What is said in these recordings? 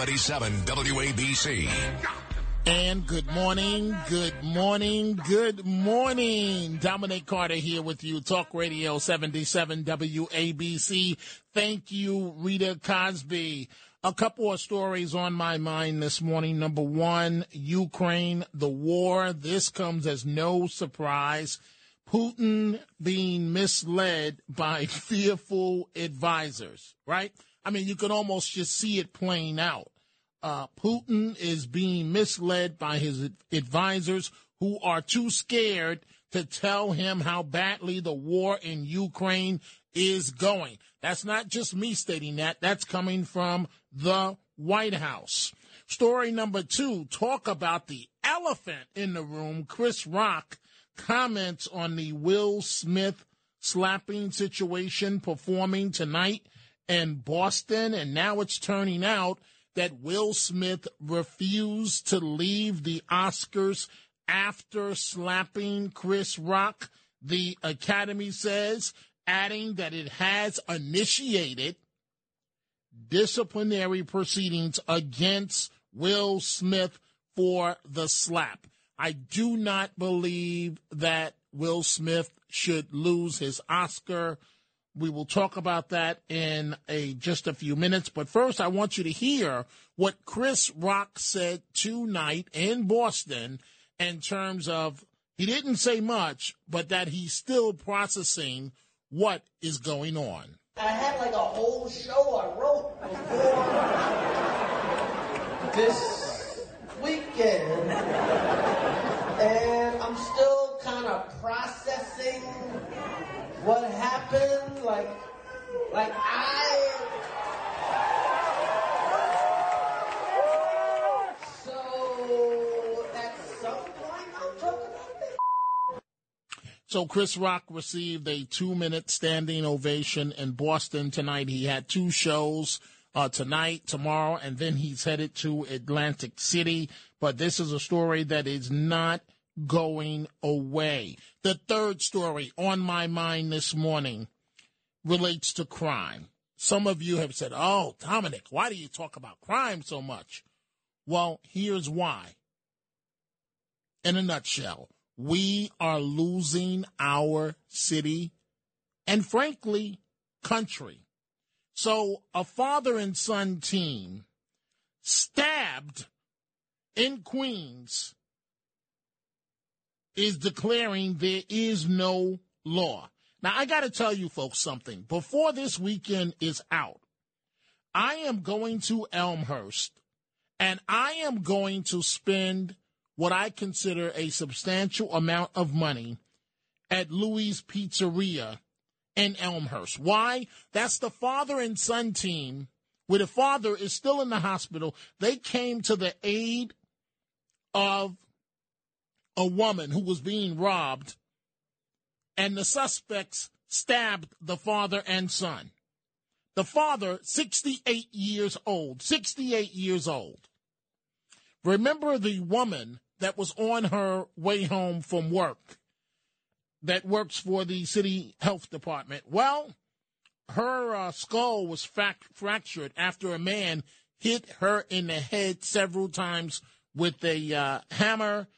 77 WABC. And good morning, good morning, good morning. Dominic Carter here with you, Talk Radio 77 WABC. Thank you, Rita Cosby. A couple of stories on my mind this morning. Number one, Ukraine, the war. This comes as no surprise. Putin being misled by fearful advisors, right? I mean, you can almost just see it playing out. Uh, Putin is being misled by his advisors who are too scared to tell him how badly the war in Ukraine is going. That's not just me stating that. That's coming from the White House. Story number two talk about the elephant in the room. Chris Rock comments on the Will Smith slapping situation performing tonight in Boston, and now it's turning out that Will Smith refused to leave the Oscars after slapping Chris Rock, the Academy says, adding that it has initiated disciplinary proceedings against Will Smith for the slap. I do not believe that Will Smith should lose his Oscar. We will talk about that in a just a few minutes. But first, I want you to hear what Chris Rock said tonight in Boston in terms of he didn't say much, but that he's still processing what is going on. I had like a whole show I wrote before this weekend, and I'm still kind of processing what happened, like, like I. So at some point, I'll talk about this. So Chris Rock received a two-minute standing ovation in Boston tonight. He had two shows. Uh, tonight, tomorrow, and then he's headed to Atlantic City. But this is a story that is not going away. The third story on my mind this morning relates to crime. Some of you have said, Oh, Dominic, why do you talk about crime so much? Well, here's why. In a nutshell, we are losing our city and, frankly, country. So, a father and son team stabbed in Queens is declaring there is no law. Now, I got to tell you folks something. Before this weekend is out, I am going to Elmhurst and I am going to spend what I consider a substantial amount of money at Louis Pizzeria in Elmhurst. Why? That's the father and son team where the father is still in the hospital. They came to the aid of a woman who was being robbed, and the suspects stabbed the father and son. The father, 68 years old, 68 years old. Remember the woman that was on her way home from work that works for the city health department? Well, her uh, skull was fractured after a man hit her in the head several times with a uh, hammer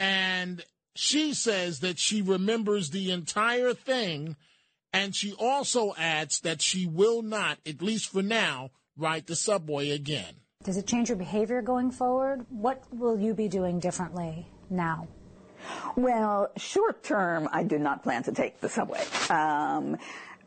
and she says that she remembers the entire thing. And she also adds that she will not, at least for now, ride the subway again. Does it change your behavior going forward? What will you be doing differently now? Well, short term, I do not plan to take the subway. Um,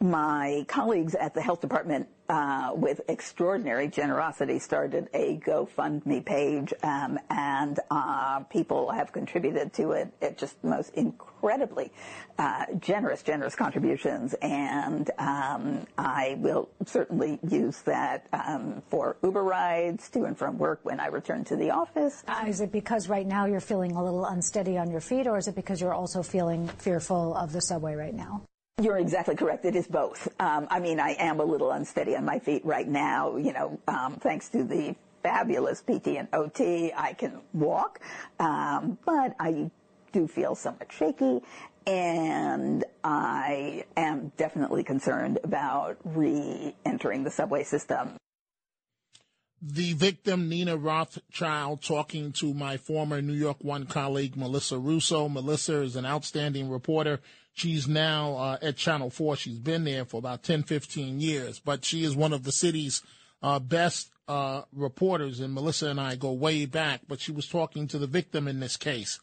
my colleagues at the health department, uh, with extraordinary generosity, started a GoFundMe page, um, and uh, people have contributed to it. It just most incredibly uh, generous, generous contributions, and um, I will certainly use that um, for Uber rides to and from work when I return to the office. Uh, is it because right now you're feeling a little unsteady on your feet, or is it because you're also feeling fearful of the subway right now? You're exactly correct. It is both. Um, I mean, I am a little unsteady on my feet right now, you know, um, thanks to the fabulous PT and OT. I can walk, um, but I do feel somewhat shaky and I am definitely concerned about re-entering the subway system. The victim, Nina Rothschild, talking to my former New York One colleague, Melissa Russo. Melissa is an outstanding reporter She's now uh, at Channel 4. She's been there for about 10, 15 years, but she is one of the city's uh, best uh, reporters, and Melissa and I go way back, but she was talking to the victim in this case.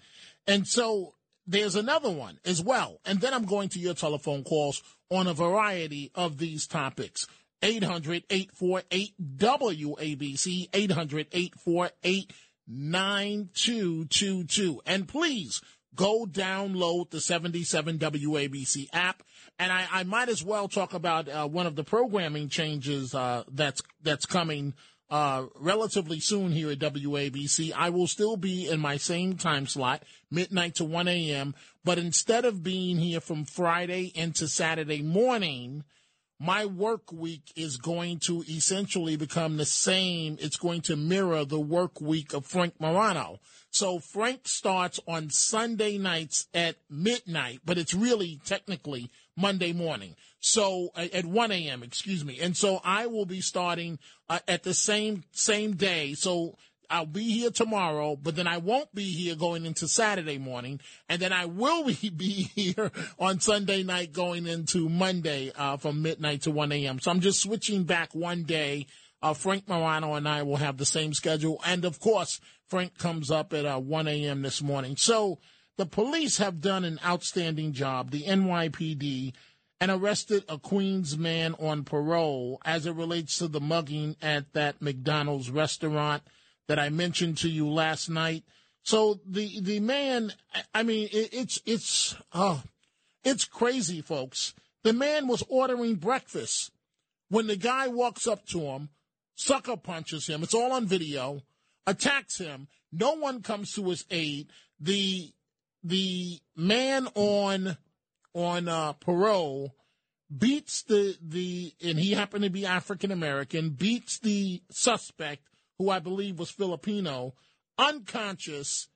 And so there's another one as well. And then I'm going to your telephone calls on a variety of these topics. 800 848 WABC, 800 848 9222. And please, go download the 77 WABC app. And I, I might as well talk about uh, one of the programming changes uh, that's that's coming uh, relatively soon here at WABC. I will still be in my same time slot, midnight to 1 a.m. But instead of being here from Friday into Saturday morning, my work week is going to essentially become the same. It's going to mirror the work week of Frank Morano. So Frank starts on Sunday nights at midnight, but it's really technically Monday morning. So at 1 a.m., excuse me. And so I will be starting uh, at the same, same day. So I'll be here tomorrow, but then I won't be here going into Saturday morning, and then I will be, here on Sunday night going into Monday uh, from midnight to 1 a.m. So I'm just switching back one day. Uh, Frank Morano and I will have the same schedule, and of course, Frank comes up at uh, 1 a.m. this morning. So the police have done an outstanding job, the NYPD, and arrested a Queens man on parole as it relates to the mugging at that McDonald's restaurant that I mentioned to you last night. So the the man, I mean, it, it's it's oh, it's crazy, folks. The man was ordering breakfast when the guy walks up to him, sucker punches him. It's all on video attacks him. No one comes to his aid. The the man on on uh, parole beats the the and he happened to be African American beats the suspect who I believe was Filipino unconscious.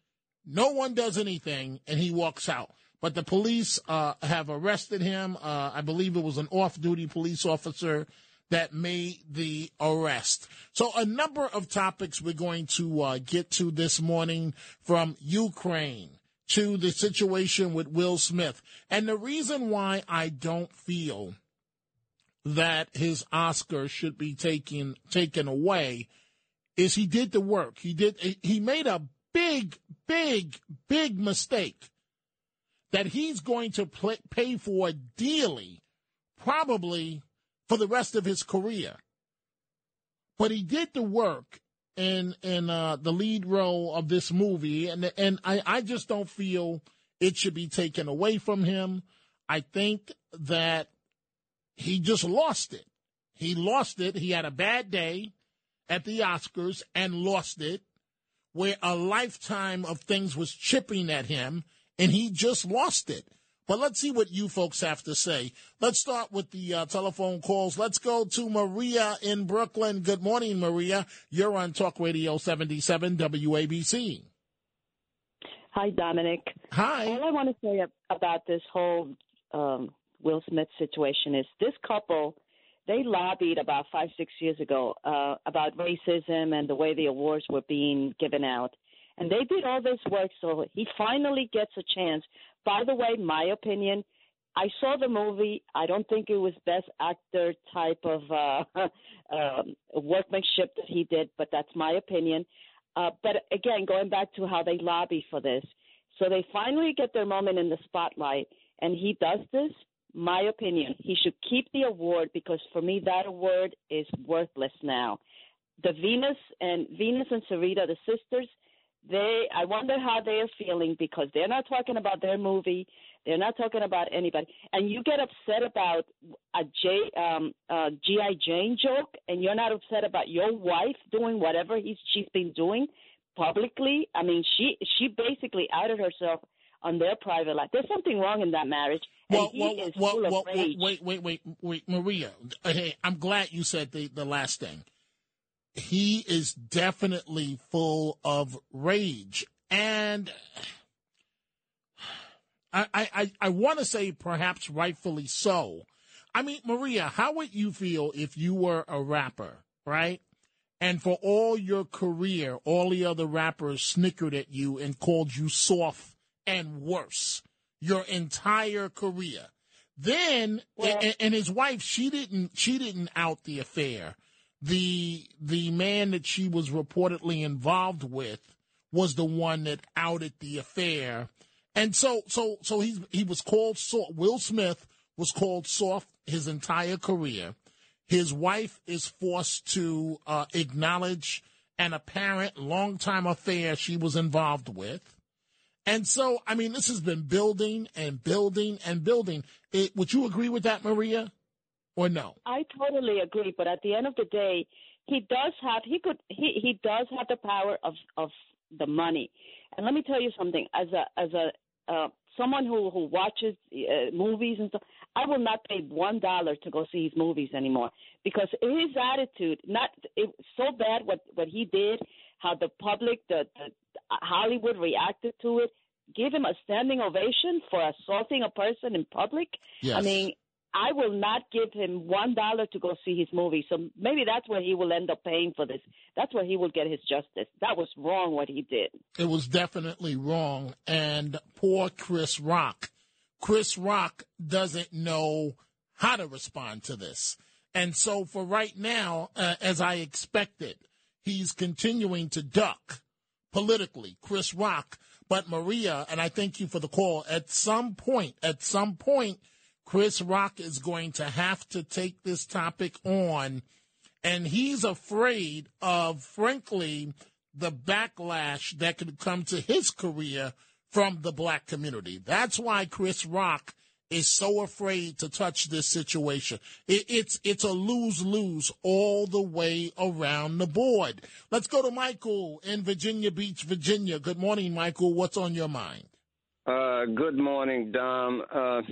No one does anything, and he walks out. But the police uh, have arrested him. Uh, I believe it was an off-duty police officer that made the arrest. So, a number of topics we're going to uh, get to this morning from Ukraine to the situation with Will Smith. And the reason why I don't feel that his Oscar should be taken taken away is he did the work. He did he made a big big big mistake that he's going to pay for dearly probably for the rest of his career. But he did the work in in uh, the lead role of this movie, and and I, I just don't feel it should be taken away from him. I think that he just lost it. He lost it. He had a bad day at the Oscars and lost it, where a lifetime of things was chipping at him, and he just lost it. But let's see what you folks have to say. Let's start with the uh, telephone calls. Let's go to Maria in Brooklyn. Good morning, Maria. You're on Talk Radio 77 WABC. Hi, Dominic. Hi. All I want to say about this whole um, Will Smith situation is this couple, they lobbied about five, six years ago uh, about racism and the way the awards were being given out. And they did all this work, so he finally gets a chance by the way, my opinion, I saw the movie. I don't think it was best actor type of uh, um, workmanship that he did, but that's my opinion. Uh, but again, going back to how they lobby for this, so they finally get their moment in the spotlight, and he does this. My opinion, he should keep the award because for me that award is worthless now. The Venus and Venus and Serena, the sisters, they I wonder how they are feeling because they're not talking about their movie. They're not talking about anybody, and you get upset about a J um, uh, GI Jane joke, and you're not upset about your wife doing whatever he's she's been doing publicly. I mean, she she basically outed herself on their private life. There's something wrong in that marriage. Well, and he well, is well, full of well, rage. wait, wait, wait, wait, Maria. Hey, I'm glad you said the, the last thing. He is definitely full of rage. And I, I, I want to say perhaps rightfully so. I mean, Maria, how would you feel if you were a rapper, right? And for all your career, all the other rappers snickered at you and called you soft and worse your entire career. Then, and, and his wife, she didn't, she didn't out the affair. The, the man that she was reportedly involved with was the one that outed the affair. And so, so, so he, he was called soft. Will Smith was called soft his entire career. His wife is forced to uh, acknowledge an apparent long-time affair she was involved with. And so, I mean, this has been building and building and building. It, would you agree with that, Maria, or no? I totally agree, but at the end of the day, he does have he could he he does have the power of of the money. And let me tell you something, as a as a uh, someone who who watches uh, movies and stuff, I will not pay one dollar to go see his movies anymore because his attitude, not it so bad what what he did, how the public, the, the Hollywood reacted to it. Give him a standing ovation for assaulting a person in public. Yes. I mean, I will not give him one dollar to go see his movie. So maybe that's where he will end up paying for this. That's where he will get his justice. That was wrong what he did. It was definitely wrong. And poor Chris Rock. Chris Rock doesn't know how to respond to this. And so for right now, uh, as I expected, he's continuing to duck politically, Chris Rock. But Maria, and I thank you for the call, at some point, at some point, Chris Rock is going to have to take this topic on. And he's afraid of, frankly, the backlash that could come to his career from the black community. That's why Chris Rock is so afraid to touch this situation. It, it's it's a lose lose all the way around the board. Let's go to Michael in Virginia Beach, Virginia. Good morning, Michael. What's on your mind? Uh, good morning, Dom. Uh,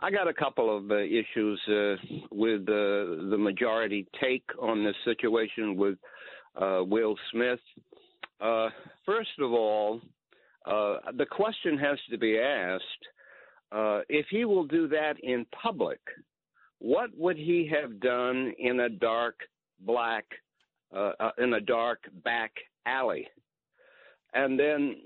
I got a couple of uh, issues uh, with the majority take on this situation with uh, Will Smith. Uh, first of all, uh, the question has to be asked uh, if he will do that in public, what would he have done in a dark black, uh, uh, in a dark back alley? And then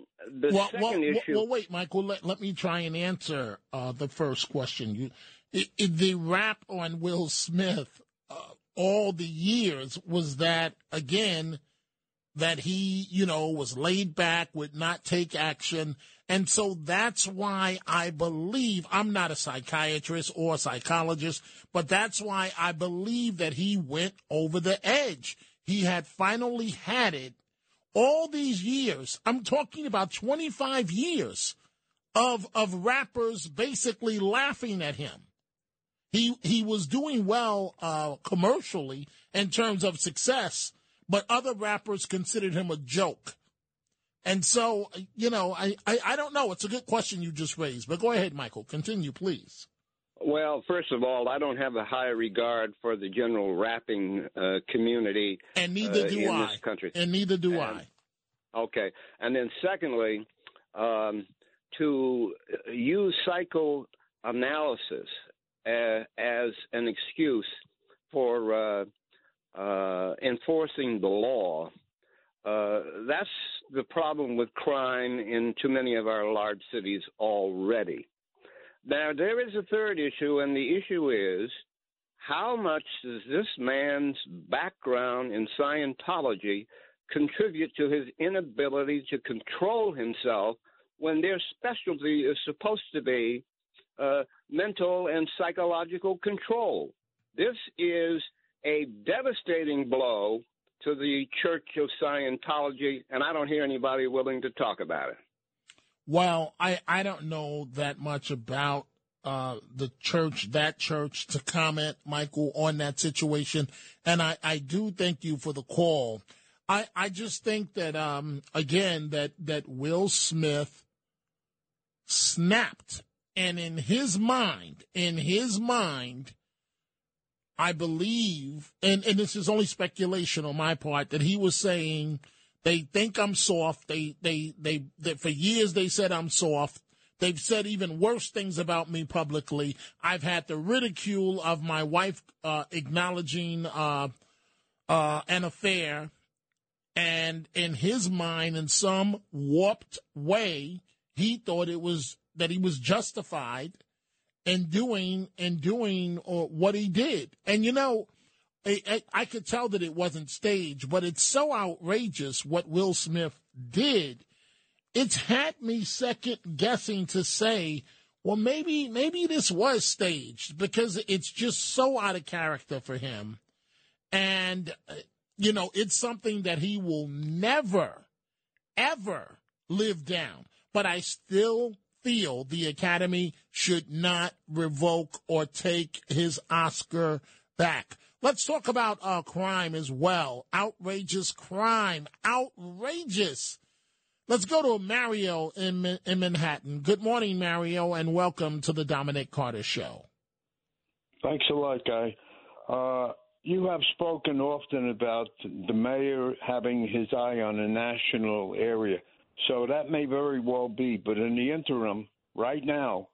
the well, second well, issue. Well, wait, Michael. Let, let me try and answer uh, the first question. You, it, it, the rap on Will Smith uh, all the years was that again that he, you know, was laid back, would not take action. And so that's why I believe I'm not a psychiatrist or a psychologist, but that's why I believe that he went over the edge. He had finally had it all these years. I'm talking about 25 years of, of rappers basically laughing at him. He, he was doing well, uh, commercially in terms of success but other rappers considered him a joke. And so, you know, I, I, I, don't know. It's a good question you just raised, but go ahead, Michael. Continue, please. Well, first of all, I don't have a high regard for the general rapping uh, community, and neither uh, do in I. this country, and neither do and, I. Okay, and then secondly, um, to use psychoanalysis uh, as an excuse for uh, enforcing the law. Uh, that's the problem with crime in too many of our large cities already. Now, there is a third issue, and the issue is how much does this man's background in Scientology contribute to his inability to control himself when their specialty is supposed to be uh, mental and psychological control? This is a devastating blow to the Church of Scientology, and I don't hear anybody willing to talk about it. Well, I, I don't know that much about uh, the church, that church, to comment, Michael, on that situation. And I, I do thank you for the call. I, I just think that, um, again, that, that Will Smith snapped. And in his mind, in his mind, I believe, and, and this is only speculation on my part, that he was saying they think I'm soft. They, they, they, they, for years they said I'm soft. They've said even worse things about me publicly. I've had the ridicule of my wife uh, acknowledging uh, uh, an affair. And in his mind, in some warped way, he thought it was that he was justified in doing and doing uh, what he did. And you know, I, I, I could tell that it wasn't staged, but it's so outrageous what Will Smith did. It's had me second guessing to say, well, maybe maybe this was staged because it's just so out of character for him, and uh, you know, it's something that he will never, ever live down. But I still feel the Academy should not revoke or take his Oscar back. Let's talk about uh, crime as well. Outrageous crime. Outrageous. Let's go to Mario in, in Manhattan. Good morning, Mario, and welcome to the Dominic Carter Show. Thanks a lot, Guy. Uh, you have spoken often about the mayor having his eye on a national area. So that may very well be. But in the interim, right now,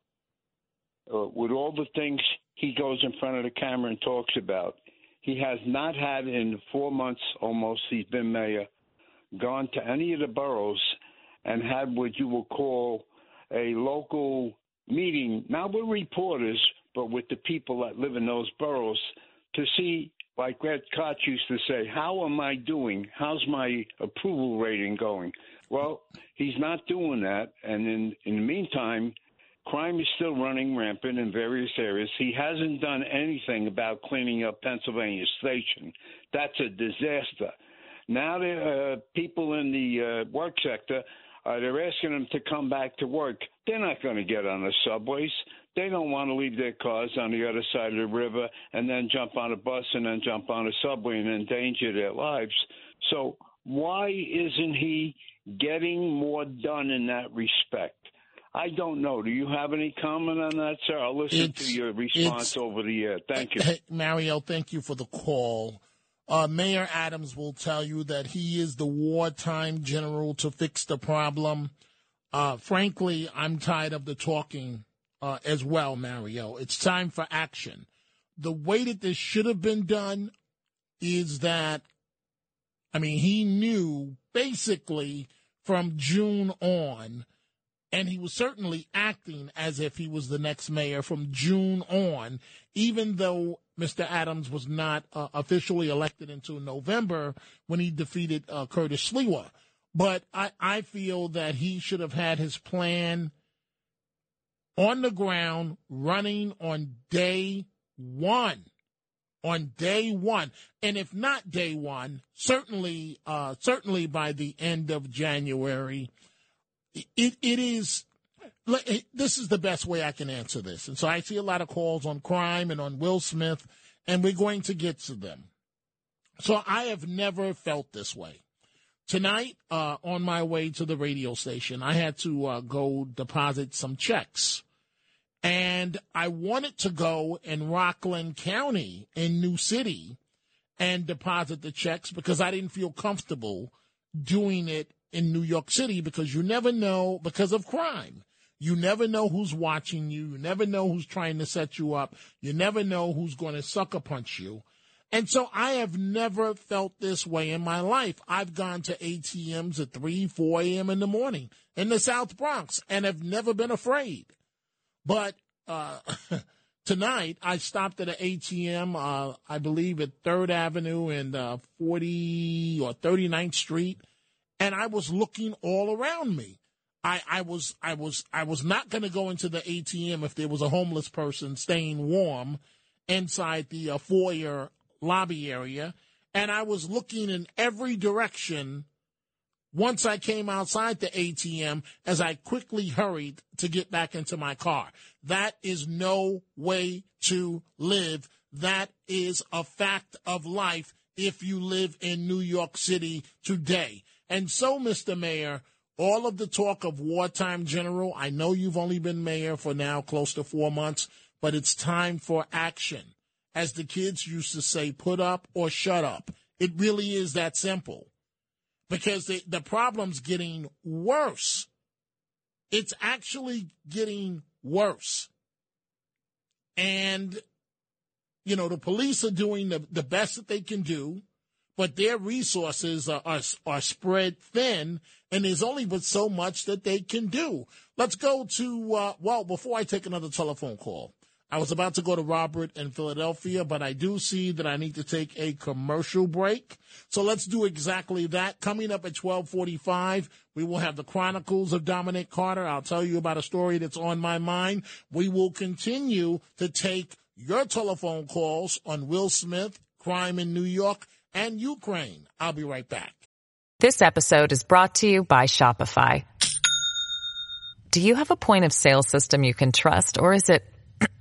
uh, with all the things he goes in front of the camera and talks about, he has not had in four months almost he's been mayor gone to any of the boroughs and had what you would call a local meeting, not with reporters, but with the people that live in those boroughs to see, like Ed Koch used to say, how am I doing? How's my approval rating going? Well, he's not doing that. And in, in the meantime, Crime is still running rampant in various areas. He hasn't done anything about cleaning up Pennsylvania Station. That's a disaster. Now, the uh, people in the uh, work sector, uh, they're asking them to come back to work. They're not going to get on the subways. They don't want to leave their cars on the other side of the river and then jump on a bus and then jump on a subway and endanger their lives. So, why isn't he getting more done in that respect? I don't know. Do you have any comment on that, sir? I'll listen It's- to your response over the air. Thank you. Hey, Mario, thank you for the call. Uh, Mayor Adams will tell you that he is the wartime general to fix the problem. Uh, frankly, I'm tired of the talking uh, as well, Mario. It's time for action. The way that this should have been done is that, I mean, he knew basically from June on, and he was certainly acting as if he was the next mayor from June on, even though Mr. Adams was not uh, officially elected until November when he defeated uh, Curtis Sliwa. But I, I feel that he should have had his plan on the ground running on day one. On day one, and if not day one, certainly, uh, certainly by the end of January, it it is. This is the best way I can answer this, and so I see a lot of calls on crime and on Will Smith, and we're going to get to them. So I have never felt this way. Tonight, uh, on my way to the radio station, I had to uh, go deposit some checks. And I wanted to go in Rockland County in New City and deposit the checks because I didn't feel comfortable doing it in New York City because you never know because of crime. You never know who's watching you. You never know who's trying to set you up. You never know who's going to sucker punch you. And so I have never felt this way in my life. I've gone to ATMs at 3, 4 a.m. in the morning in the South Bronx and have never been afraid. But uh, tonight I stopped at an ATM, uh, I believe at Third Avenue and uh, 40 or 39th Street, and I was looking all around me. I, I was I was I was not going to go into the ATM if there was a homeless person staying warm inside the uh, foyer lobby area, and I was looking in every direction once I came outside the ATM as I quickly hurried to get back into my car. That is no way to live. That is a fact of life if you live in New York City today. And so, Mr. Mayor, all of the talk of wartime general, I know you've only been mayor for now close to four months, but it's time for action. As the kids used to say, put up or shut up. It really is that simple because the, the problem's getting worse. It's actually getting worse. And, you know, the police are doing the, the best that they can do, but their resources are, are, are spread thin, and there's only but so much that they can do. Let's go to, uh, well, before I take another telephone call, I was about to go to Robert in Philadelphia, but I do see that I need to take a commercial break. So let's do exactly that. Coming up at 1245, we will have the Chronicles of Dominic Carter. I'll tell you about a story that's on my mind. We will continue to take your telephone calls on Will Smith, crime in New York, and Ukraine. I'll be right back. This episode is brought to you by Shopify. Do you have a point of sale system you can trust, or is it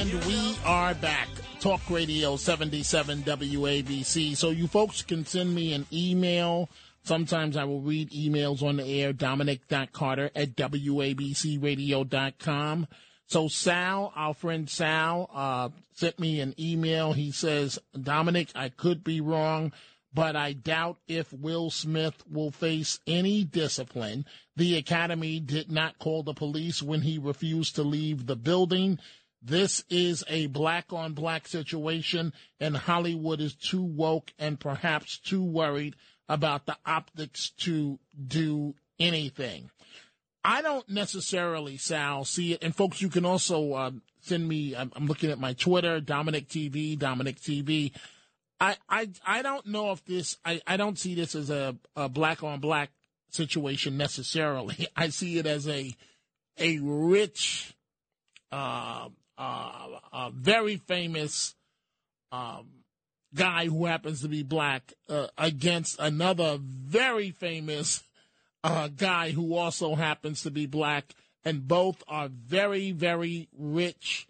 And we are back. Talk Radio 77 WABC. So you folks can send me an email. Sometimes I will read emails on the air, dominic.carter at wabcradio.com. So Sal, our friend Sal, uh, sent me an email. He says, Dominic, I could be wrong, but I doubt if Will Smith will face any discipline. The Academy did not call the police when he refused to leave the building. This is a black on black situation, and Hollywood is too woke and perhaps too worried about the optics to do anything. I don't necessarily, Sal, see it. And folks, you can also uh, send me. I'm, I'm looking at my Twitter, Dominic TV, Dominic TV. I, I, I don't know if this. I, I don't see this as a, a black on black situation necessarily. I see it as a a rich, uh, uh, a very famous um, guy who happens to be black uh, against another very famous uh, guy who also happens to be black, and both are very, very rich.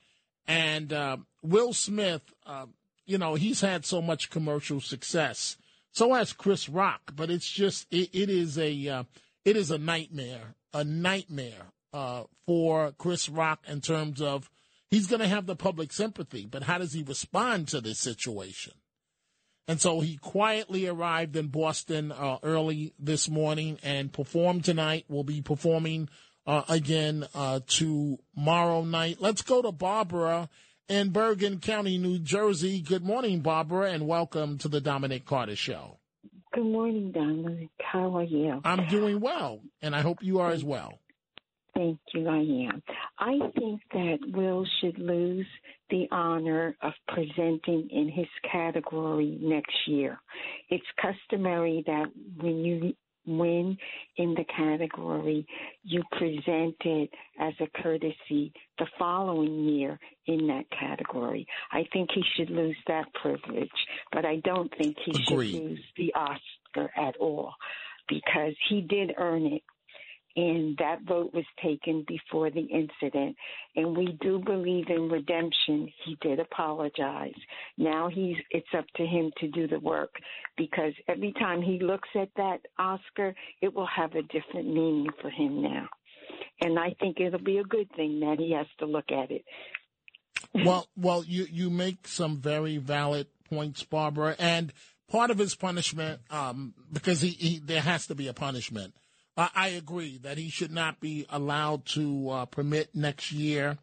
And uh, Will Smith, uh, you know, he's had so much commercial success. So has Chris Rock, but it's just it, it is a uh, it is a nightmare, a nightmare uh, for Chris Rock in terms of he's going to have the public sympathy, but how does he respond to this situation? And so he quietly arrived in Boston uh, early this morning and performed tonight. Will be performing uh, again uh, tomorrow night. Let's go to Barbara in Bergen County, New Jersey. Good morning, Barbara, and welcome to the Dominic Carter Show. Good morning, Dominic. How are you? I'm doing well, and I hope you are as well. Thank you, I am. I think that Will should lose the honor of presenting in his category next year. It's customary that when you win in the category, you present it as a courtesy the following year in that category. I think he should lose that privilege, but I don't think he Agreed. should lose the Oscar at all because he did earn it and that vote was taken before the incident. And we do believe in redemption. He did apologize. Now he's it's up to him to do the work because every time he looks at that Oscar, it will have a different meaning for him now. And I think it'll be a good thing that he has to look at it. Well, well, you you make some very valid points, Barbara, and part of his punishment, um, because he, he there has to be a punishment. I agree that he should not be allowed to uh, permit next year.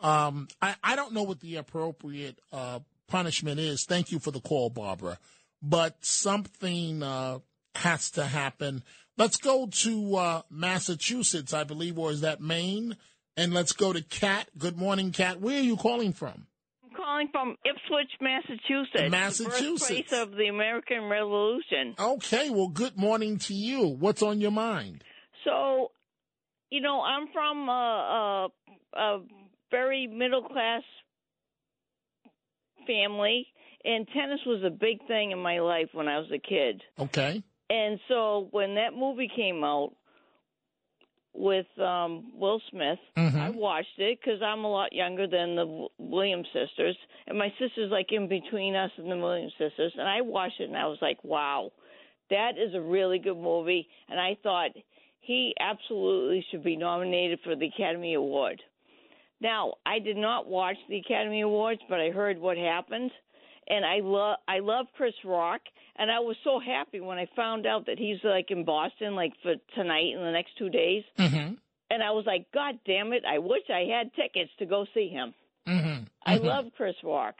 Um, I I don't know what the appropriate uh, punishment is. Thank you for the call, Barbara, but something uh, has to happen. Let's go to uh, Massachusetts, I believe, or is that Maine? And let's go to Kat. Good morning, Kat. Where are you calling from? Calling from Ipswich, Massachusetts. Massachusetts. The birthplace of the American Revolution. Okay, well, good morning to you. What's on your mind? So, you know, I'm from a, a, a very middle class family, and tennis was a big thing in my life when I was a kid. Okay. And so when that movie came out with um Will Smith, Mhm. I watched it because I'm a lot younger than the Williams sisters, and my sister's like in between us and the Williams sisters. And I watched it, and I was like, "Wow, that is a really good movie." And I thought he absolutely should be nominated for the Academy Award. Now, I did not watch the Academy Awards, but I heard what happened, and I love I love Chris Rock, and I was so happy when I found out that he's like in Boston, like for tonight and the next two days. Mm-hmm. And I was like, God damn it! I wish I had tickets to go see him. Mm-hmm. I love Chris Rock,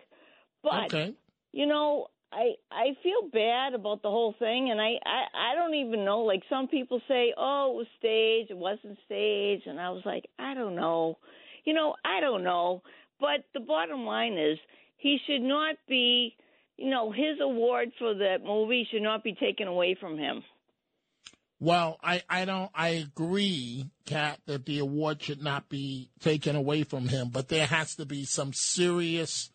but Okay. you know, I I feel bad about the whole thing, and I I I don't even know. Like some people say, oh, it was staged, it wasn't staged, and I was like, I don't know. You know, I don't know. But the bottom line is, he should not be. You know, his award for that movie should not be taken away from him. Well, I, I don't I agree, Kat, that the award should not be taken away from him, but there has to be some serious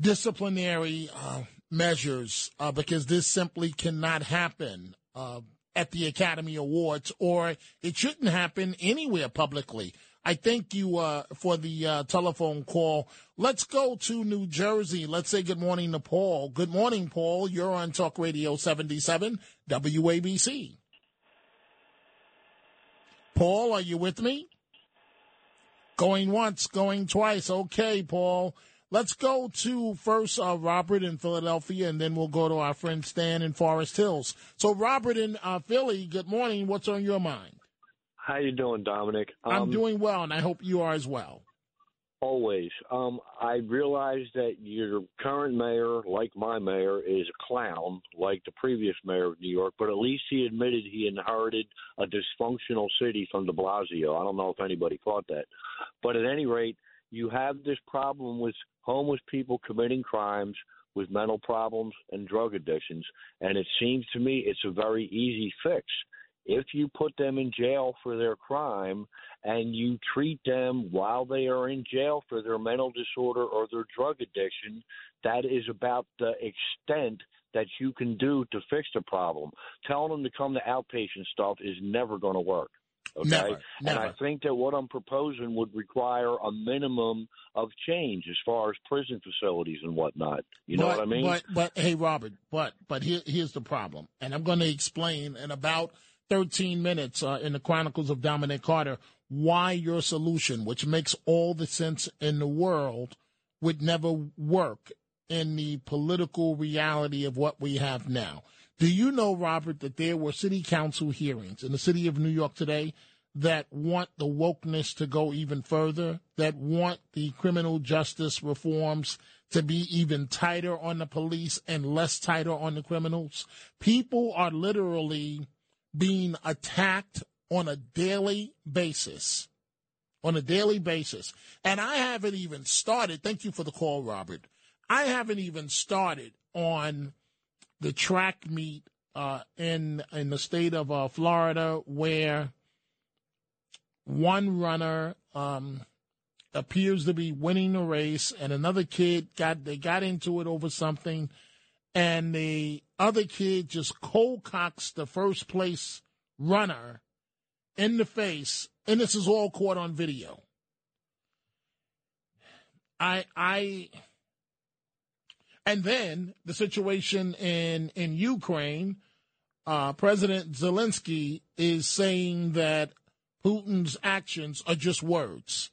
disciplinary uh, measures uh, because this simply cannot happen uh, at the Academy Awards, or it shouldn't happen anywhere publicly. I thank you uh, for the uh, telephone call. Let's go to New Jersey. Let's say good morning to Paul. Good morning, Paul. You're on Talk Radio 77 WABC. Paul, are you with me? Going once, going twice. Okay, Paul. Let's go to first uh, Robert in Philadelphia, and then we'll go to our friend Stan in Forest Hills. So, Robert in uh, Philly, good morning. What's on your mind? How you doing, Dominic? I'm Um, doing well, and I hope you are as well. always. Um, I realize that your current mayor, like my mayor, is a clown, like the previous mayor of New York. But at least he admitted he inherited a dysfunctional city from De Blasio. I don't know if anybody thought that, but at any rate, you have this problem with homeless people committing crimes with mental problems and drug addictions, and it seems to me it's a very easy fix. If you put them in jail for their crime and you treat them while they are in jail for their mental disorder or their drug addiction, that is about the extent that you can do to fix the problem. Telling them to come to outpatient stuff is never going to work. Okay. Never, And I think that what I'm proposing would require a minimum of change as far as prison facilities and whatnot. You know what I mean? But, but hey, Robert, but but here, here's the problem, and I'm going to explain in about 13 minutes uh, in the Chronicles of Dominic Carter why your solution, which makes all the sense in the world, would never work in the political reality of what we have now. Do you know, Robert, that there were city council hearings in the city of New York today that want the wokeness to go even further, that want the criminal justice reforms to be even tighter on the police and less tighter on the criminals? People are literally being attacked on a daily basis. On a daily basis. And I haven't even started. Thank you for the call, Robert. I haven't even started on the track meet uh, in in the state of uh, Florida where one runner um, appears to be winning the race, and another kid got they got into it over something, and the other kid just cold cocks the first place runner, in the face, and this is all caught on video. I I and then the situation in in Ukraine, uh, President Zelensky is saying that Putin's actions are just words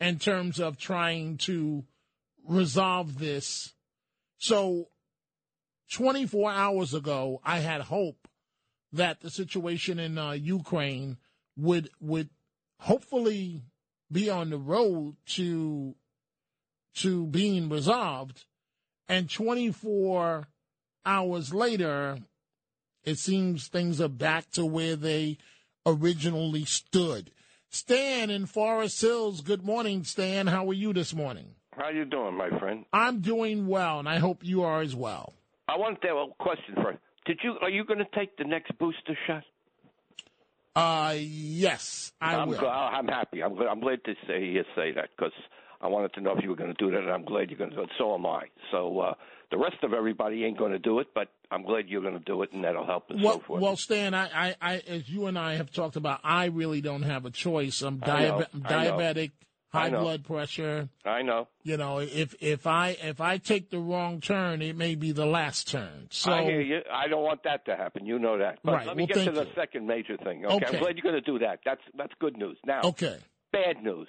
in terms of trying to resolve this. So, 24 hours ago, I had hope that the situation in uh, Ukraine would would hopefully be on the road to to being resolved. And 24 hours later, it seems things are back to where they originally stood. Stan in Forest Hills. Good morning, Stan. How are you this morning? How you doing, my friend? I'm doing well, and I hope you are as well. I want to have a question first. Did you are you going to take the next booster shot? Uh, yes, I am will. Glad, I'm happy. I'm glad. I'm glad to say you say that because I wanted to know if you were going to do that, and I'm glad you're going to do it. So am I. So uh, the rest of everybody ain't going to do it, but I'm glad you're going to do it, and that'll help and Well, so forth. well, Stan, I, I, I, as you and I have talked about, I really don't have a choice. I'm, diabe- I'm diabetic, high blood pressure. I know. You know, if if I if I take the wrong turn, it may be the last turn. So I hear you. I don't want that to happen. You know that. But Right. let me Well, get to the you. second major thing. Okay? Okay. I'm glad you're going to do that. That's that's good news. Now, okay, bad news.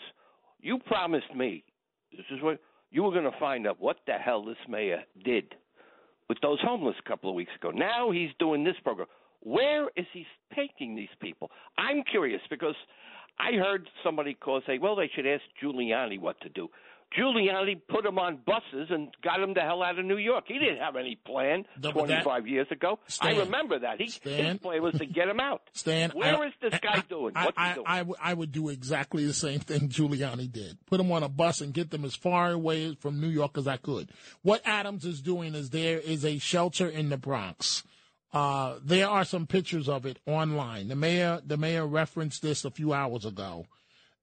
You promised me. This is what you were going to find out what the hell this mayor did with those homeless a couple of weeks ago. Now he's doing this program. Where is he taking these people? I'm curious because I heard somebody call say, well, they should ask Giuliani what to do. Giuliani put them on buses and got them the hell out of New York. He didn't have any plan No, but that- 25 years ago. Stan, I remember that. He, his plan was to get them out. Stan, Where I- is this guy doing? I, What's he I, doing? I, w- I would do exactly the same thing Giuliani did. Put them on a bus and get them as far away from New York as I could. What Adams is doing is there is a shelter in the Bronx. Uh, there are some pictures of it online. The mayor, the mayor referenced this a few hours ago,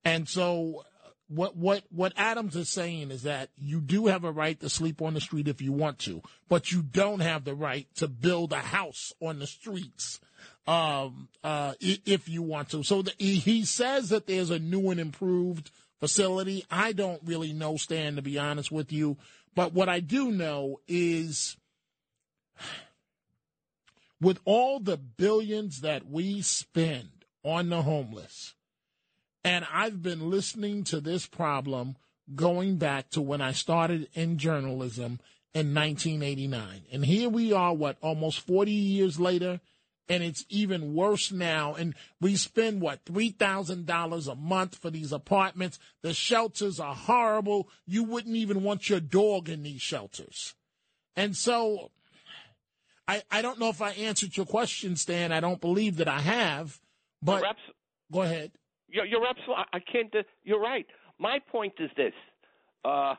and so what what what Adams is saying is that you do have a right to sleep on the street if you want to, but you don't have the right to build a house on the streets um, uh, if you want to. So the, he, says that there's a new and improved facility. I don't really know, Stan, to be honest with you. But what I do know is with all the billions that we spend on the homeless, and I've been listening to this problem going back to when I started in journalism in 1989. And here we are, what, almost 40 years later? And it's even worse now. And we spend, what, $3,000 a month for these apartments. The shelters are horrible. You wouldn't even want your dog in these shelters. And so I, I don't know if I answered your question, Stan. I don't believe that I have. But go ahead. You're, you're absolutely. I can't. uh, You're right. My point is this: uh,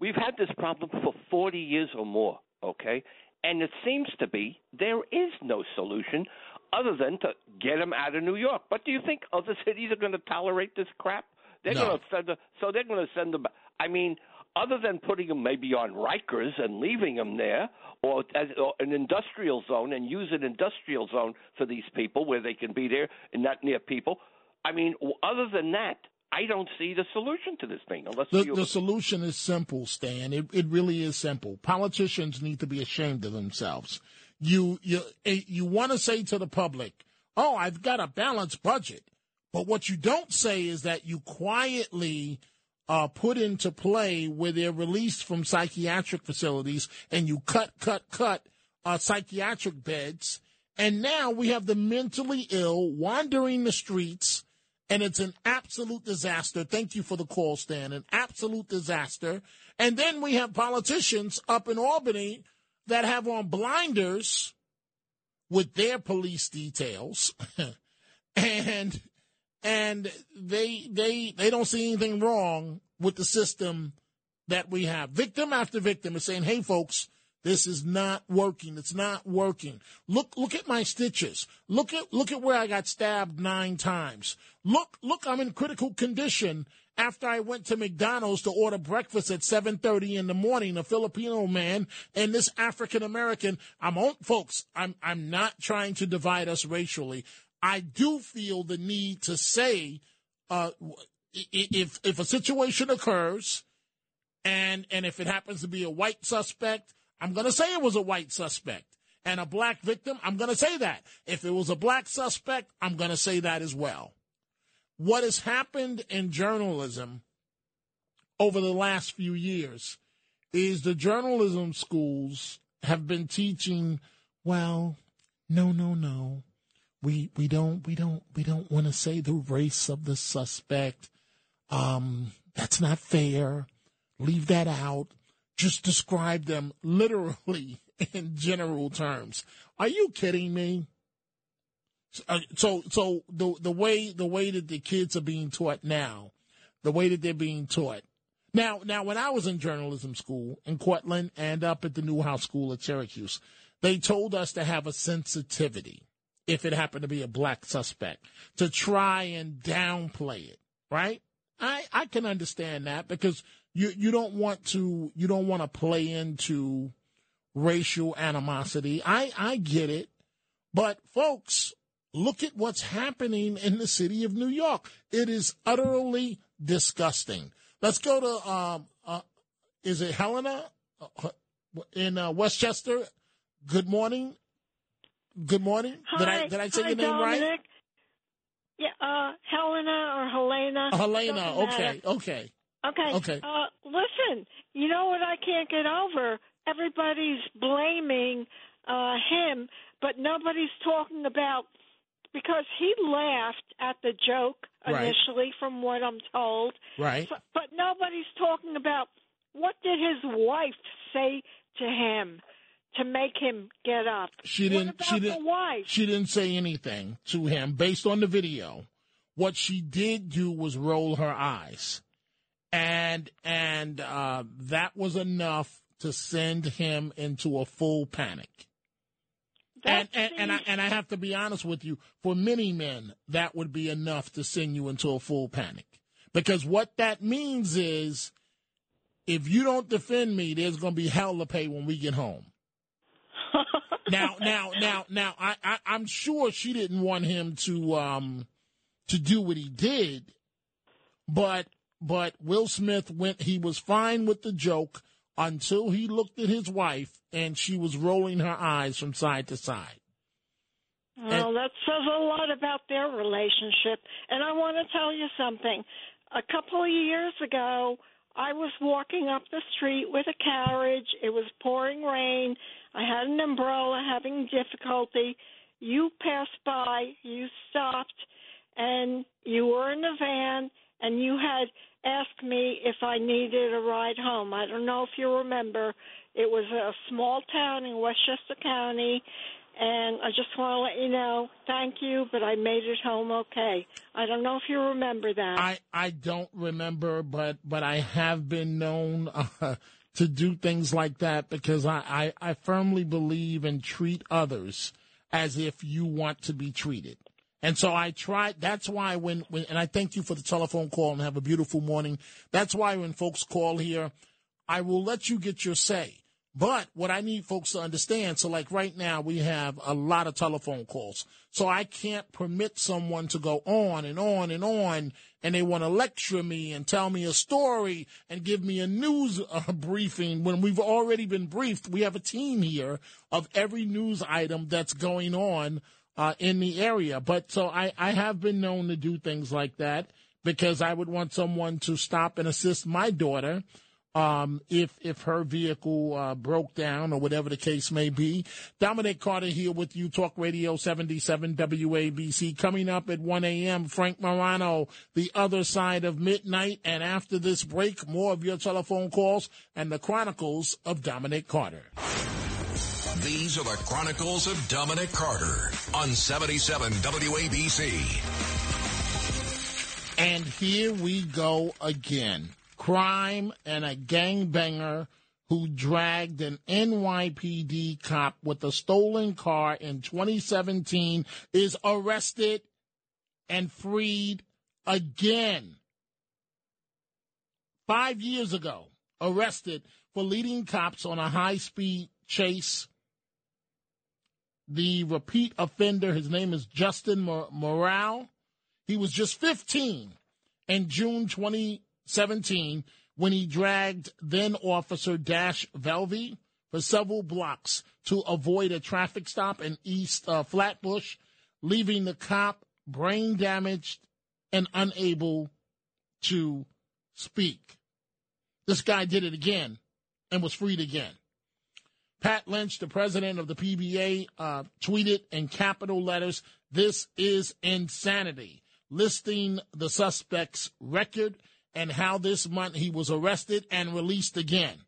we've had this problem for 40 years or more. Okay, and it seems to be there is no solution other than to get them out of New York. But do you think other cities are going to tolerate this crap? They're No. going to send. them- So they're going to send them. I mean. Other than putting them maybe on Rikers and leaving them there, or as or an industrial zone and use an industrial zone for these people where they can be there and not near people. I mean, other than that, I don't see the solution to this thing unless The, the solution is simple, Stan. It, it really is simple. Politicians need to be ashamed of themselves. You you you want to say to the public, "Oh, I've got a balanced budget," but what you don't say is that you quietly uh, put into play where they're released from psychiatric facilities, and you cut, cut, cut uh, psychiatric beds, and now we have the mentally ill wandering the streets and it's an absolute disaster. Thank you for the call, Stan. An absolute disaster. And then we have politicians up in Albany that have on blinders with their police details, and and they they they don't see anything wrong with the system that we have. Victim after victim is saying, "Hey, folks." This is not working. It's not working. Look, look at my stitches. Look at, look at where I got stabbed nine times. Look, look, I'm in critical condition after I went to McDonald's to order breakfast at 7:30 in the morning. A Filipino man and this African American. I'm on, folks. I'm, I'm not trying to divide us racially. I do feel the need to say uh, if if a situation occurs and and if it happens to be a white suspect, I'm going to say it was a white suspect. And a black victim, I'm going to say that. If it was a black suspect, I'm going to say that as well. What has happened in journalism over the last few years is the journalism schools have been teaching, well, no, no, no. We we don't we don't we don't want to say the race of the suspect. Um that's not fair. Leave that out. Just describe them literally in general terms. Are you kidding me? Uh, So so the the way the way that the kids are being taught now, the way that they're being taught. Now now when I was in journalism school in Cortland and up at the Newhouse School at Syracuse, they told us to have a sensitivity if it happened to be a black suspect to try and downplay it, right? I I can understand that because you you don't want to you don't want to play into racial animosity. I I get it. But folks, look at what's happening in the city of New York. It is utterly disgusting. Let's go to um uh, is it Helena uh, in uh, Westchester? Good morning. Good morning. did I Hi. did I say Hi, your name right? Yeah, uh, Helena or Helena. Helena. Okay. Okay. Okay. Okay. Uh, listen, you know what I can't get over? Everybody's blaming uh, him, but nobody's talking about because he laughed at the joke Right. initially, from what I'm told. Right. But, but nobody's talking about what did his wife say to him to make him get up. She didn't. about She didn't. wife? She didn't say anything to him based on the video. What she did do was roll her eyes, and and uh, that was enough to send him into a full panic. And and, and I and I have to be honest with you, for many men, that would be enough to send you into a full panic. Because what that means is if you don't defend me, there's gonna be hell to pay when we get home. now, now, now, now, I, I, I'm sure she didn't want him to um to do what he did, but but Will Smith went. He was fine with the joke until he looked at his wife and she was rolling her eyes from side to side. Well, that says a lot about their relationship. And I want to tell you something. A couple of years ago, I was walking up the street with a carriage. It was pouring rain. I had an umbrella having difficulty. You passed by, you stopped, and you were in a van, and you had asked me if I needed a ride home. I don't know if you remember. It was a small town in Westchester County, and I just want to let you know, thank you, but I made it home okay. I don't know if you remember that. I I don't remember, but but I have been known uh, to do things like that because I, I I firmly believe and treat others as if you want to be treated. And so I tried. That's why when, when, and I thank you for the telephone call and have a beautiful morning. That's why when folks call here, I will let you get your say. But what I need folks to understand, so like right now, we have a lot of telephone calls. So I can't permit someone to go on and on and on and they want to lecture me and tell me a story and give me a news uh, briefing when we've already been briefed. We have a team here of every news item that's going on uh, in the area. But so I, I have been known to do things like that because I would want someone to stop and assist my daughter um, if if her vehicle uh, broke down or whatever the case may be. Dominic Carter here with you, Talk Radio 77 WABC. Coming up at 1 a.m., Frank Morano, The Other Side of Midnight. And after this break, more of your telephone calls and the Chronicles of Dominic Carter. These are the Chronicles of Dominic Carter on 77 WABC. And here we go again. Crime and a gangbanger who dragged an NYPD cop with a stolen car in 2017 is arrested and freed again. Five years ago, arrested for leading cops on a high speed chase the repeat offender. His name is Justin Mor- Morale. He was just 15 in June 2017 when he dragged then officer Dalsh Veve for several blocks to avoid a traffic stop in East uh, Flatbush, leaving the cop brain damaged and unable to speak. This guy did it again and was freed again. Pat Lynch, the president of the PBA, uh, tweeted in capital letters, This is insanity, listing the suspect's record and how this month he was arrested and released again.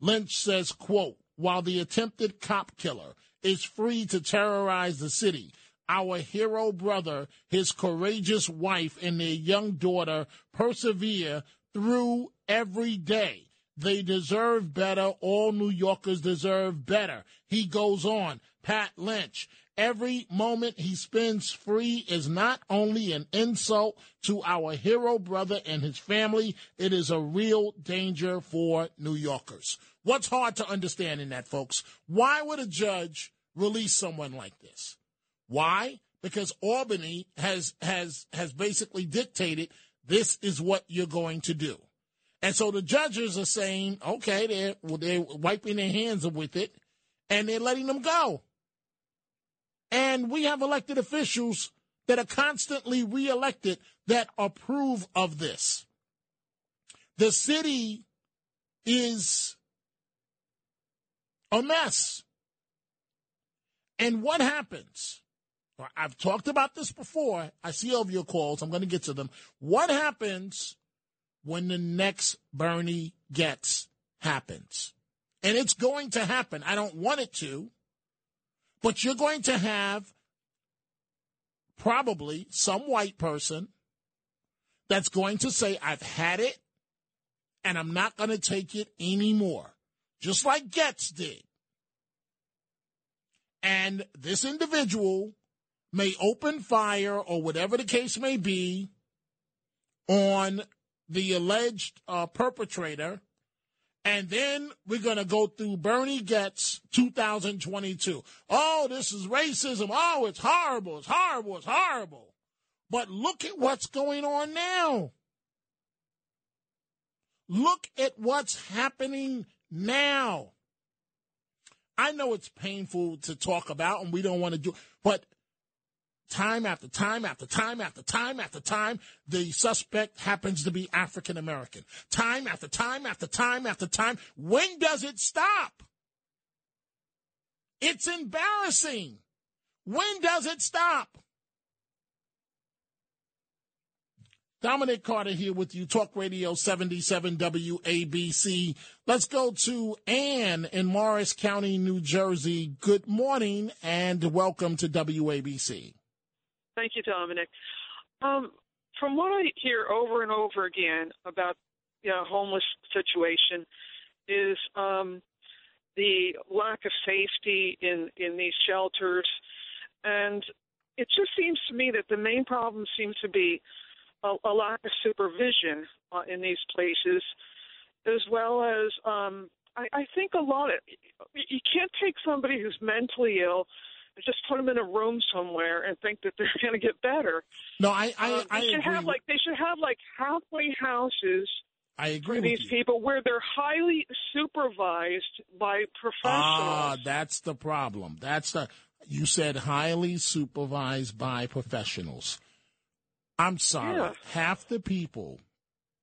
Lynch says, quote, while the attempted cop killer is free to terrorize the city, our hero brother, his courageous wife, and their young daughter persevere through every day. They deserve better. All New Yorkers deserve better. He goes on. Pat Lynch. Every moment he spends free is not only an insult to our hero brother and his family, it is a real danger for New Yorkers. What's hard to understand in that, folks? Why would a judge release someone like this? Why? Because Albany has has has basically dictated this is what you're going to do. And so the judges are saying, okay, they're, well, they're wiping their hands with it and they're letting them go. And we have elected officials that are constantly reelected that approve of this. The city is a mess. And what happens? I've talked about this before. I see all of your calls. I'm going to get to them. What happens when the next Bernie Goetz happens? And it's going to happen. I don't want it to, but you're going to have probably some white person that's going to say, I've had it and I'm not going to take it anymore. Just like Goetz did. And this individual may open fire or whatever the case may be on the alleged uh, perpetrator. And then we're going to go through Bernie Goetz 2022. Oh, this is racism. Oh, it's horrible. It's horrible. It's horrible. But look at what's going on now. Look at what's happening now. I know it's painful to talk about and we don't want to do, but time after time after time after time after time, the suspect happens to be African American. Time after time after time after time. When does it stop? It's embarrassing. When does it stop? Dominic Carter here with you, Talk Radio 77 WABC. Let's go to Ann in Morris County, New Jersey. Good morning and welcome to WABC. Thank you, Dominic. Um, from what I hear over and over again about the you know, homeless situation is um, the lack of safety in, in these shelters. And it just seems to me that the main problem seems to be a, a lack of supervision uh, in these places, as well as um, I, I think a lot of you can't take somebody who's mentally ill just put them in a room somewhere and think that they're going to get better. No, I I, Um, I should agree. have like they should have like halfway houses I agree for with these you. people where they're highly supervised by professionals. Ah, that's the problem. That's the you said highly supervised by professionals. I'm sorry. Yeah. Half the people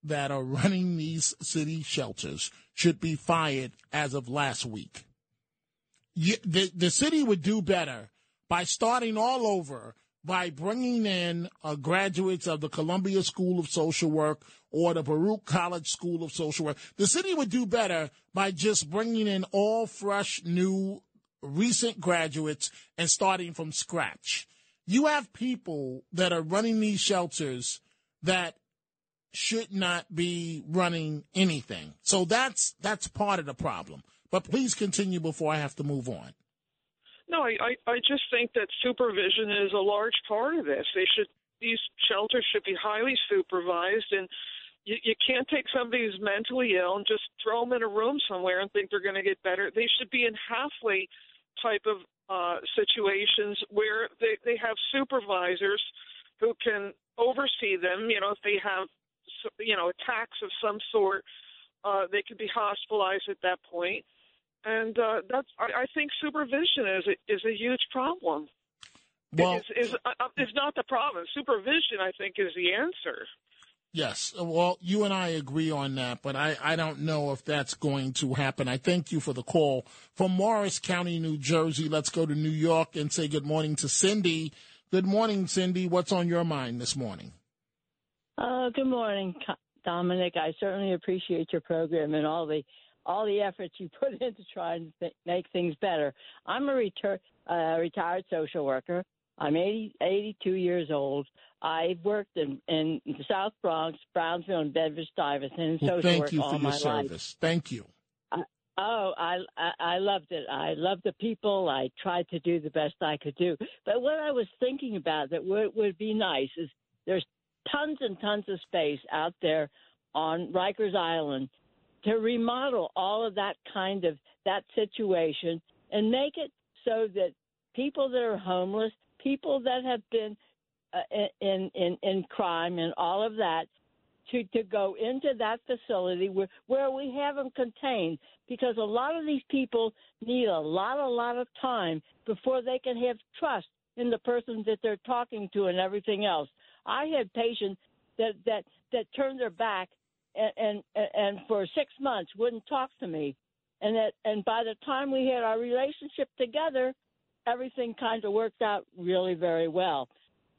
that are running these city shelters should be fired as of last week. You, the, the city would do better by starting all over by bringing in uh, graduates of the Columbia School of Social Work or the Baruch College School of Social Work. The city would do better by just bringing in all fresh, new, recent graduates and starting from scratch. You have people that are running these shelters that should not be running anything. So that's that's part of the problem. But please continue before I have to move on. No, I, I just think that supervision is a large part of this. They should these shelters should be highly supervised, and you, you can't take somebody who's mentally ill and just throw them in a room somewhere and think they're going to get better. They should be in halfway type of uh, situations where they, they have supervisors who can oversee them. You know, if they have, you know, attacks of some sort, uh, they could be hospitalized at that point. And uh, that's, I, I think supervision is a, is a huge problem. Well- is is uh, is not the problem. Supervision, I think, is the answer. Yes. Well, you and I agree on that, but I, I don't know if that's going to happen. I thank you for the call. From Morris County, New Jersey, let's go to New York and say good morning to Cindy. Good morning, Cindy. What's on your mind this morning? Uh, good morning, Dominic. I certainly appreciate your program and all the all the efforts you put into trying to th- make things better. I'm a retur- uh, retired social worker. I'm 80, 82 years old. I've worked in, in the South Bronx, Brownsville, and Bedford Stuyvesant in Well, social thank work you all for my your service. life. Thank you. Oh, I, I I loved it. I loved the people. I tried to do the best I could do. But what I was thinking about that would would be nice is there's tons and tons of space out there on Rikers Island to remodel all of that kind of that situation and make it so that people that are homeless, people that have been uh, in in in crime and all of that to to go into that facility where where we have them contained because a lot of these people need a lot a lot of time before they can have trust in the person that they're talking to and everything else. I had patients that that that turned their back and and and for 6 months wouldn't talk to me. And that and by the time we had our relationship together, everything kind of worked out really very well.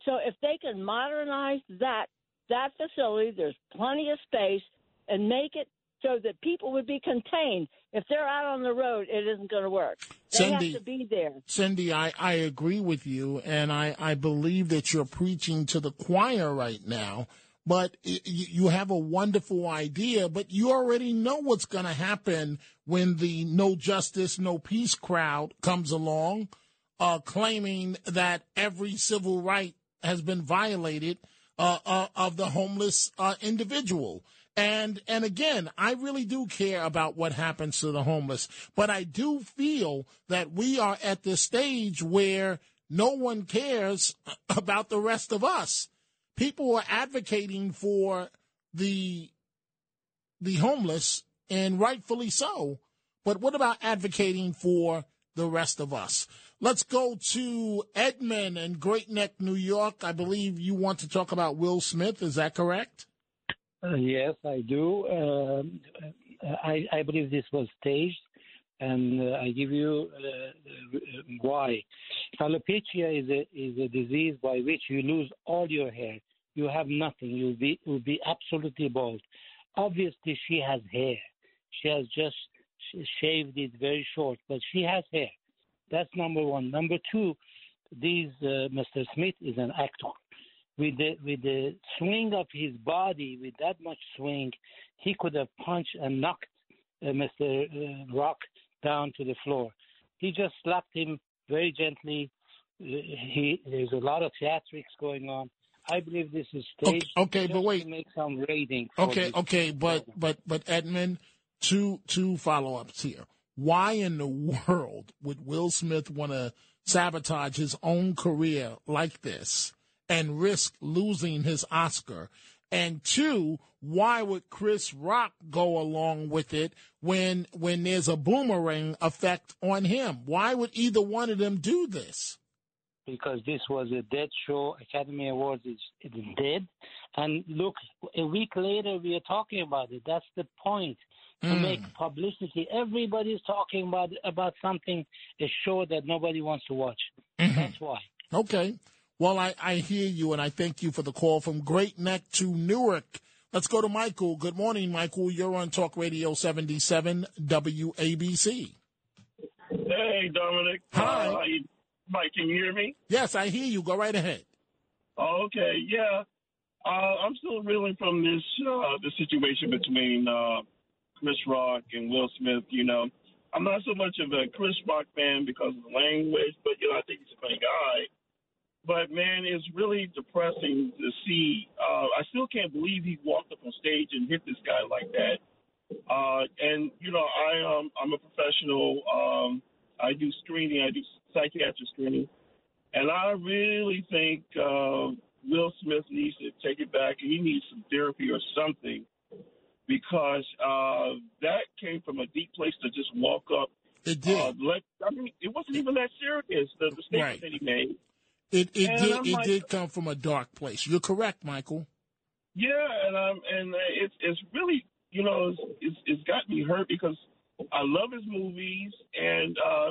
So if they can modernize that that facility, there's plenty of space, and make it so that people would be contained. If they're out on the road, it isn't going to work. They Cindy- have to be there. Cindy, I, I agree with you, and I, I believe that you're preaching to the choir right now. But you have a wonderful idea, but you already know what's going to happen when the no justice, no peace crowd comes along, uh, claiming that every civil right has been violated uh, uh, of the homeless uh, individual. And and again, I really do care about what happens to the homeless, but I do feel that we are at the stage where no one cares about the rest of us. People are advocating for the the homeless, and rightfully so. But what about advocating for the rest of us? Let's go to Edmond in Great Neck, New York. I believe you want to talk about Will Smith. Is that correct? Uh, yes, I do. Um, I, I believe this was staged, and uh, I give you uh, uh, why. Alopecia is a is a disease by which you lose all your hair. You have nothing. You'll be you'll be absolutely bald. Obviously, she has hair. She has just sh- shaved it very short, but she has hair. That's number one. Number two, these uh, Mr. Smith is an actor with the with the swing of his body, with that much swing, he could have punched and knocked uh, Mr. Uh, Rock down to the floor. He just slapped him very gently. He there's a lot of theatrics going on. I believe this is staged. okay, just but wait. make some rating. Okay, okay, but but but Edmund, two two follow ups here. Why in the world would Will Smith want to sabotage his own career like this and risk losing his Oscar? And two, why would Chris Rock go along with it when when there's a boomerang effect on him? Why would either one of them do this? because this was a dead show. Academy Awards is, is dead. And look, a week later we are talking about it. That's the point. To Mm. make publicity. Everybody's talking about about something, a show that nobody wants to watch. That's why. Okay. Well, I, I hear you, and I thank you for the call from Great Neck to Newark. Let's go to Michael. Good morning, Michael. You're on Talk Radio 77 WABC. Hey, Dominic. Hi. Uh, you- Mike, can you hear me? Yes, I hear you. Go right ahead. Oh, okay, yeah. Uh, I'm still reeling from this uh, the situation between uh, Chris Rock and Will Smith. You know, I'm not so much of a Chris Rock fan because of the language, but you know, I think he's a funny guy. But man, it's really depressing to see. Uh, I still can't believe he walked up on stage and hit this guy like that. Uh, and you know, I um, I'm a professional. Um, I do screening. I do psychiatric screening, and I really think uh, Will Smith needs to take it back, and he needs some therapy or something, because uh, that came from a deep place to just walk up. It did. Uh, let, I mean, it wasn't even that serious. The, the statement Right. that he made. It it And did I'm it like- did come from a dark place. You're correct, Michael. Yeah, and um, and it's it's really you know it's, it's it's got me hurt because I love his movies, and uh,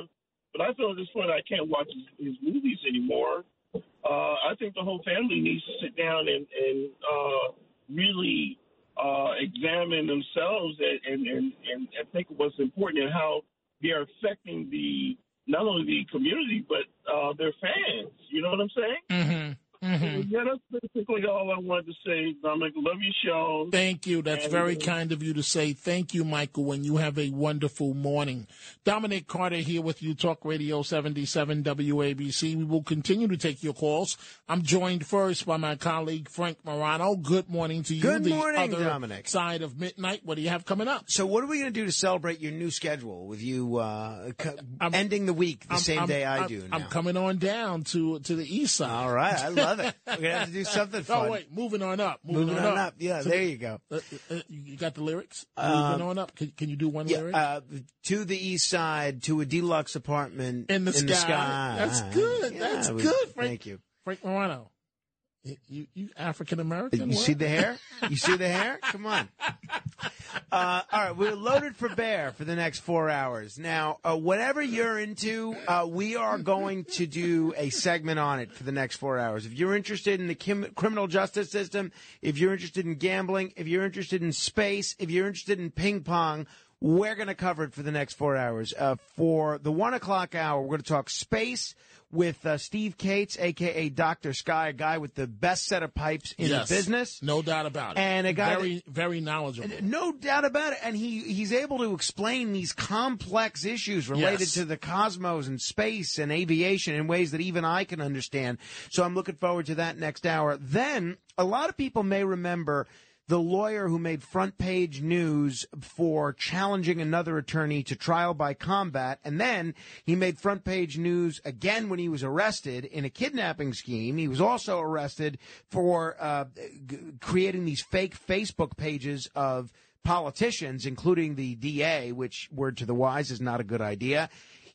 but I feel at this point I can't watch his, his movies anymore. Uh, I think the whole family needs to sit down and and uh, really uh, examine themselves and, and and and and think what's important and how they're affecting the not only the community but uh, their fans. You know what I'm saying? Mm-hmm. Mm-hmm. Yeah, that's basically all I wanted to say. Dominic, love your show. Thank you. That's And, very uh, kind of you to say. Thank you, Michael, and you have a wonderful morning. Dominic Carter here with you, Talk Radio 77 WABC. We will continue to take your calls. I'm joined first by my colleague, Frank Morano. Good morning to you. Good the morning, other Dominic. Side of midnight. What do you have coming up? So, what are we going to do to celebrate your new schedule with you uh, co- ending the week the I'm- same I'm- day I I'm- do? I'm now? coming on down to to the east side. All right, I love it. We're gonna have to do something fun. Oh wait, moving on up. Moving, Moving on up. Yeah, To there you go. Uh, uh, uh, you got the lyrics? Um, moving on up. Can, can you do one Yeah, lyric? uh, to the east side, to a deluxe apartment in the, sky. sky. That's good. Yeah, That's we- good. Frank, Thank you. Frank Morano. You, you, African American? You see the hair? You see the hair? Come on. Uh, all right, we're loaded for bear for the next four hours. Now, uh, whatever you're into, uh, we are going to do a segment on it for the next four hours. If you're interested in the kim- criminal justice system, if you're interested in gambling, if you're interested in space, if you're interested in ping pong, we're going to cover it for the next four hours. Uh, for the one o'clock hour, we're going to talk space with uh, Steve Kates, aka Doctor Sky, a guy with the best set of pipes in Yes, the business. No doubt about it. And a guy very, very knowledgeable. No doubt about it. And he, he's able to explain these complex issues related Yes. to the cosmos and space and aviation in ways that even I can understand. So I'm looking forward to that next hour. Then a lot of people may remember the lawyer who made front page news for challenging another attorney to trial by combat. And then he made front page news again when he was arrested in a kidnapping scheme. He was also arrested for uh, g- creating these fake Facebook pages of politicians, including the DA, which, word to the wise, is not a good idea.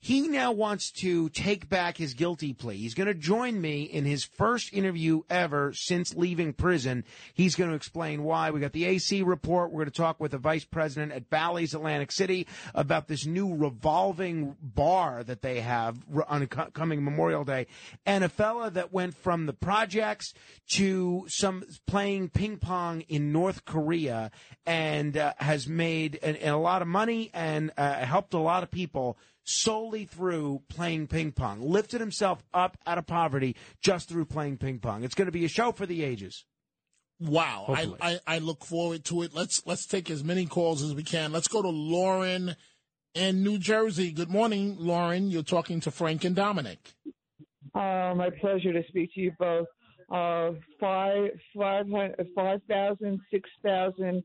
He now wants to take back his guilty plea. He's going to join me in his first interview ever since leaving prison. He's going to explain why. We got the AC report. We're going to talk with the vice president at Bally's Atlantic City about this new revolving bar that they have on coming Memorial Day, and a fella that went from the projects to some playing ping pong in North Korea and uh, has made a lot of money and uh, helped a lot of people solely through playing ping pong. Lifted himself up out of poverty just through playing ping pong. It's going to be a show for the ages. Wow, I, I, I look forward to it. Let's let's take as many calls as we can. Let's go to Lauren in New Jersey. Good morning, Lauren. You're talking to Frank and Dominic. Uh, my pleasure to speak to you both. Uh, five, five, 5,000, 6,000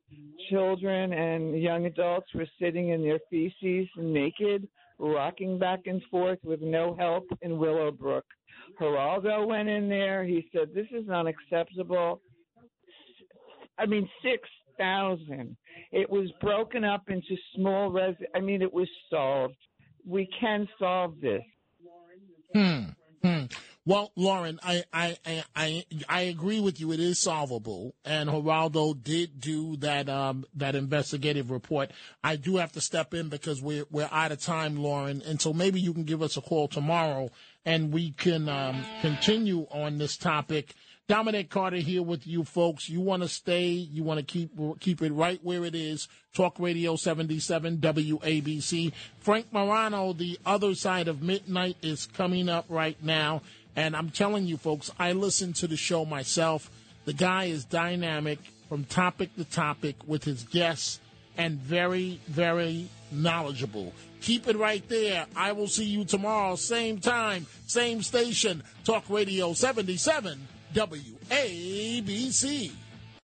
children and young adults were sitting in their feces naked, rocking back and forth with no help in Willowbrook. Geraldo went in there. He said, This is unacceptable. I mean, 6,000. It was broken up into small res. I mean, it was solved. We can solve this. Hmm. Hmm. Well, Lauren, I, I, I, I, agree with you. It is solvable, and Geraldo did do that um, that investigative report. I do have to step in because we're we're out of time, Lauren, and so maybe you can give us a call tomorrow, and we can um, continue on this topic. Dominic Carter here with you folks. You want to stay, you want to keep keep it right where it is. Talk Radio 77 WABC. Frank Morano, the other side of midnight is coming up right now. And I'm telling you folks, I listen to the show myself. The guy is dynamic from topic to topic with his guests and very, very knowledgeable. Keep it right there. I will see you tomorrow, same time, same station. Talk Radio 77 WABC.